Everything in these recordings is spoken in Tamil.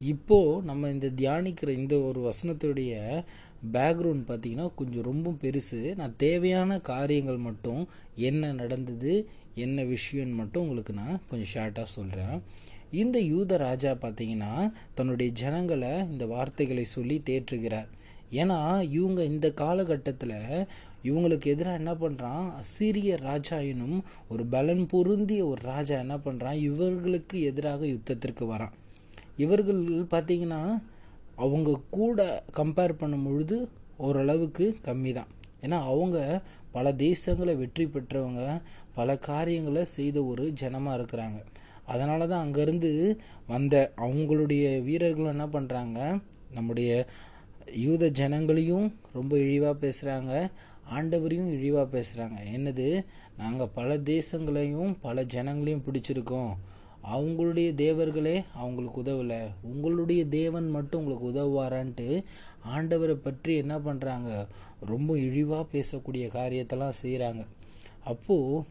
இப்போது நம்ம இந்த தியானிக்கிற இந்த ஒரு வசனத்துடைய பேக்ரவுண்ட் பார்த்திங்கன்னா கொஞ்சம் ரொம்ப பெருசு. நான் தேவையான காரியங்கள் மட்டும் என்ன நடந்தது என்ன விஷயம்னு மட்டும் உங்களுக்கு நான் கொஞ்சம் ஷார்ட்டாக சொல்கிறேன் இந்த யூத ராஜா பார்த்தீங்கன்னா தன்னுடைய ஜனங்களை இந்த வார்த்தைகளை சொல்லி தேற்றுகிறார். ஏன்னா இவங்க இந்த காலகட்டத்தில் இவங்களுக்கு எதிராக என்ன பண்ணுறான் அசிரிய ராஜா எனும் ஒரு பலன் பொருந்திய ஒரு ராஜா என்ன பண்ணுறான் இவர்களுக்கு எதிராக யுத்தத்திற்கு வரான். இவர்கள் பார்த்திங்கன்னா அவங்க கூட கம்பேர் பண்ணும் பொழுது ஓரளவுக்கு கம்மி தான் ஏன்னா அவங்க பல தேசங்களை வெற்றி பெற்றவங்க பல காரியங்களை செய்த ஒரு ஜனமாக இருக்கிறாங்க. அதனால தான் அங்கேருந்து வந்த அவங்களுடைய வீரர்களும் என்ன பண்ணுறாங்க நம்முடைய யூத ஜனங்களையும் ரொம்ப இழிவாக பேசுகிறாங்க ஆண்டவரையும் இழிவாக பேசுகிறாங்க என்னது நாங்கள் பல தேசங்களையும் பல ஜனங்களையும் பிடிச்சிருக்கோம். அவங்களுடைய தேவர்களே அவங்களுக்கு உதவலை. உங்களுடைய தேவன் மட்டும் உங்களுக்கு உதவுவாரான்ட்டு ஆண்டவரை பற்றி என்ன பண்ணுறாங்க ரொம்ப இழிவாக பேசக்கூடிய காரியத்தெல்லாம் செய்கிறாங்க அப்போது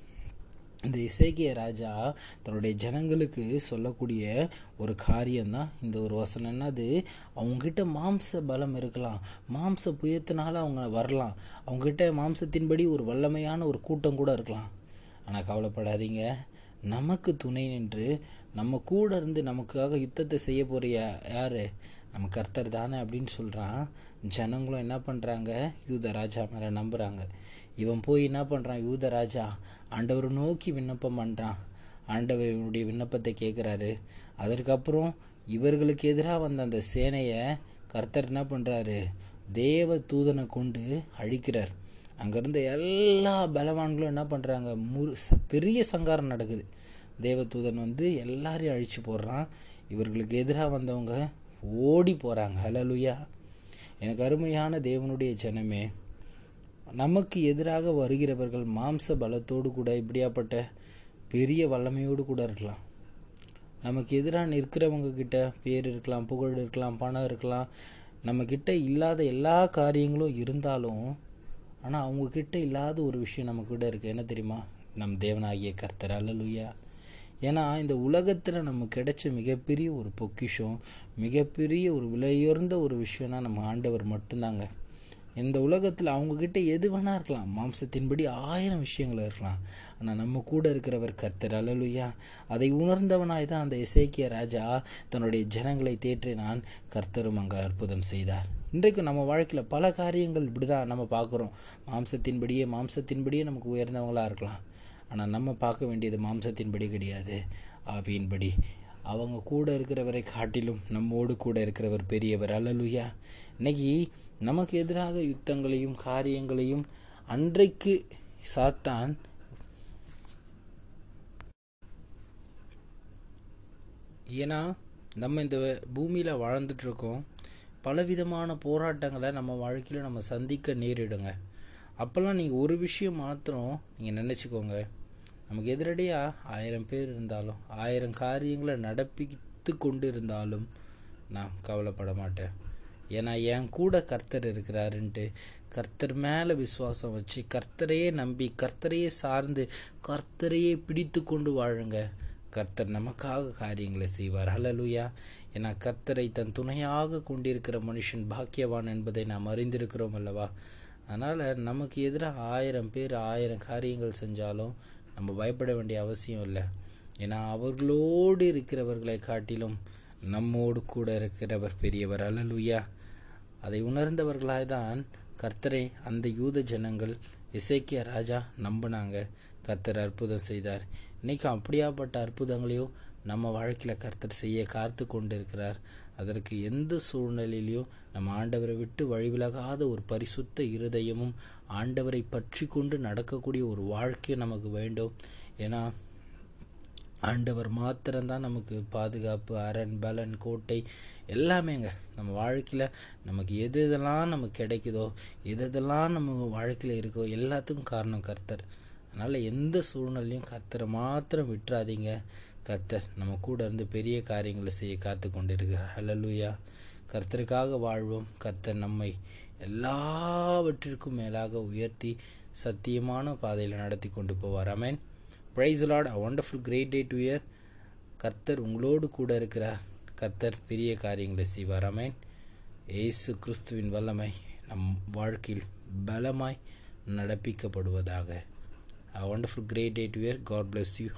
இந்த இசைக்கிய ராஜா தன்னுடைய ஜனங்களுக்கு சொல்லக்கூடிய ஒரு காரியம்தான் இந்த ஒரு வசனம். என்னது? அவங்ககிட்ட மாம்ச பலம் இருக்கலாம். மாம்ச புயத்தினால அவங்க வரலாம். அவங்ககிட்ட மாம்சத்தின்படி ஒரு வல்லமையான ஒரு கூட்டம் கூட இருக்கலாம். ஆனால் கவலைப்படாதீங்க. நமக்கு துணை நின்று நம்ம கூட இருந்து நமக்காக யுத்தத்தை செய்ய போகிற யார்? நம்ம கர்த்தர் தானே அப்படின்னு சொல்கிறான் ஜனங்களும் என்ன பண்ணுறாங்க யூத ராஜா மேலே நம்புகிறாங்க இவன் போய் என்ன பண்ணுறான் யூத ராஜா ஆண்டவரை நோக்கி விண்ணப்பம் பண்ணுறான் ஆண்டவருடைய விண்ணப்பத்தை கேட்குறாரு அதற்கப்புறம் இவர்களுக்கு எதிராக வந்த அந்த சேனையை கர்த்தர் என்ன பண்ணுறாரு தேவ தூதனை கொண்டு அழிக்கிறார். அங்கேருந்து எல்லா பலவான்களும் என்ன பண்ணுறாங்க முரு பெரிய சங்காரம் நடக்குது. தேவதூதன் வந்து எல்லாரையும் அழிச்சு போடுறான். இவர்களுக்கு எதிராக வந்தவங்க ஓடி போகிறாங்க ஹலலுயா எனக்கு அருமையான தேவனுடைய ஜனமே நமக்கு எதிராக வருகிறவர்கள் மாம்ச பலத்தோடு கூட இப்படியாப்பட்ட பெரிய வல்லமையோடு கூட இருக்கலாம். நமக்கு எதிராக நிற்கிறவங்க கிட்ட பேர் இருக்கலாம் புகழ் இருக்கலாம் பணம் இருக்கலாம். நம்மக்கிட்ட இல்லாத எல்லா காரியங்களும் இருந்தாலும் ஆனால் அவங்கக்கிட்ட இல்லாத ஒரு விஷயம் நம்மக்கிட்ட இருக்குது என்ன தெரியுமா? நம் தேவனாகிய கர்த்தர். அல்லலுயா. ஏன்னா இந்த உலகத்தில் நமக்கு கிடைச்ச மிகப்பெரிய ஒரு பொக்கிஷம் மிகப்பெரிய ஒரு விலையுயர்ந்த ஒரு விஷயம்னா நம்ம ஆண்டவர் மட்டும்தாங்க. இந்த உலகத்தில் அவங்கக்கிட்ட எது வேணா இருக்கலாம். மாம்சத்தின்படி ஆயிரம் விஷயங்கள் இருக்கலாம். ஆனால் நம்ம கூட இருக்கிறவர் கர்த்தர். அலலுயா அதை உணர்ந்தவனாய் தான் அந்த இசைக்கிய ராஜா தன்னுடைய ஜனங்களை தேற்றினான். கர்த்தரும் அங்கே அற்புதம் செய்தார். இன்றைக்கும் நம்ம வாழ்க்கையில் பல காரியங்கள் இப்படி தான் நம்ம பார்க்குறோம். மாம்சத்தின்படியே மாம்சத்தின்படியே நமக்கு உயர்ந்தவங்களாக இருக்கலாம். ஆனால் நம்ம பார்க்க வேண்டியது மாம்சத்தின்படி கிடையாது. ஆவியின்படி. அவங்க கூட இருக்கிறவரை காட்டிலும் நம்மோடு கூட இருக்கிறவர் பெரியவர். அல்லலுயா. இன்னைக்கு நமக்கு எதிராக யுத்தங்களையும் காரியங்களையும் அன்றைக்கு சாத்தான் ஏன்னா நம்ம இந்த பூமியில் வாழ்ந்துட்டுருக்கோம் பலவிதமான போராட்டங்களை நம்ம வாழ்க்கையில் நம்ம சந்திக்க நேரிடுங்க. அப்போல்லாம் நீங்கள் ஒரு விஷயம் மாத்திரம் நீங்கள் நினச்சிக்கோங்க. நமக்கு எதிரடியாக ஆயிரம் பேர் இருந்தாலும் ஆயிரம் காரியங்களை நடப்பித்து கொண்டு இருந்தாலும் நான் கவலைப்பட மாட்டேன். ஏன்னா என் கூட கர்த்தர் இருக்கிறாருன்ட்டு கர்த்தர் மேலே விசுவாசம் வச்சு கர்த்தரையே நம்பி கர்த்தரையே சார்ந்து கர்த்தரையே பிடித்து கொண்டு வாழுங்க. கர்த்தர் நமக்காக காரியங்களை செய்வார். ஹலலுயா ஏன்னா கத்தரை தன் துணையாக கொண்டிருக்கிற மனுஷன் பாக்கியவான் என்பதை நாம் அறிந்திருக்கிறோம் அல்லவா? அதனால் நமக்கு எதிராக ஆயிரம் பேர் ஆயிரம் காரியங்கள் செஞ்சாலும் நம்ம பயப்பட வேண்டிய அவசியம் இல்லை. ஏன்னா அவர்களோடு இருக்கிறவர்களை காட்டிலும் நம்மோடு கூட இருக்கிறவர் பெரியவர். அலலுயா அதை உணர்ந்தவர்களாய் தான் கர்த்தரை அந்த யூத ஜனங்கள் இசைக்கிய ராஜா நம்பினாங்க. கர்த்தர் அற்புதம் செய்தார். இன்றைக்கும் அப்படியாப்பட்ட அற்புதங்களையும் நம்ம வாழ்க்கையில் கர்த்தர் செய்ய காத்து கொண்டு இருக்கிறார் அதற்கு எந்த சூழ்நிலையிலையும் நம்ம ஆண்டவரை விட்டு வழிவிலகாத ஒரு பரிசுத்த இருதயமும் ஆண்டவரை பற்றி கொண்டு நடக்கக்கூடிய ஒரு வாழ்க்கை நமக்கு வேண்டும். ஏன்னா ஆண்டவர் மாத்திரம்தான் நமக்கு பாதுகாப்பு அரண் பலன் கோட்டை எல்லாமேங்க நம்ம வாழ்க்கையில் நமக்கு எது இதெல்லாம் நமக்கு கிடைக்குதோ எது இதெல்லாம் நம்ம வாழ்க்கையில் இருக்கோ எல்லாத்துக்கும் காரணம் கர்த்தர். அதனால் எந்த சூழ்நிலையும் கர்த்தரை மாத்திரம் விட்டுறாதீங்க. கர்த்தர் நம்ம கூட இருந்து பெரிய காரியங்களை செய்ய காத்து கொண்டிருக்கிறார் ஹலலுயா கர்த்தருக்காக வாழ்வோம். கர்த்தர் நம்மை எல்லாவற்றிற்கும் மேலாக உயர்த்தி சத்தியமான பாதையில் நடத்தி கொண்டு போவார். Amen praise lord a wonderful great day to year கர்த்தர் உங்களோடு கூட இருக்கிறார். கர்த்தர் பெரிய காரியங்களை செய்வார். அமேன் இயேசு கிறிஸ்துவின் வல்லமை நம் வாழ்க்கையில் பலமாய் நடப்பிக்கப்படுவதாக. A wonderful great day to you. God bless you.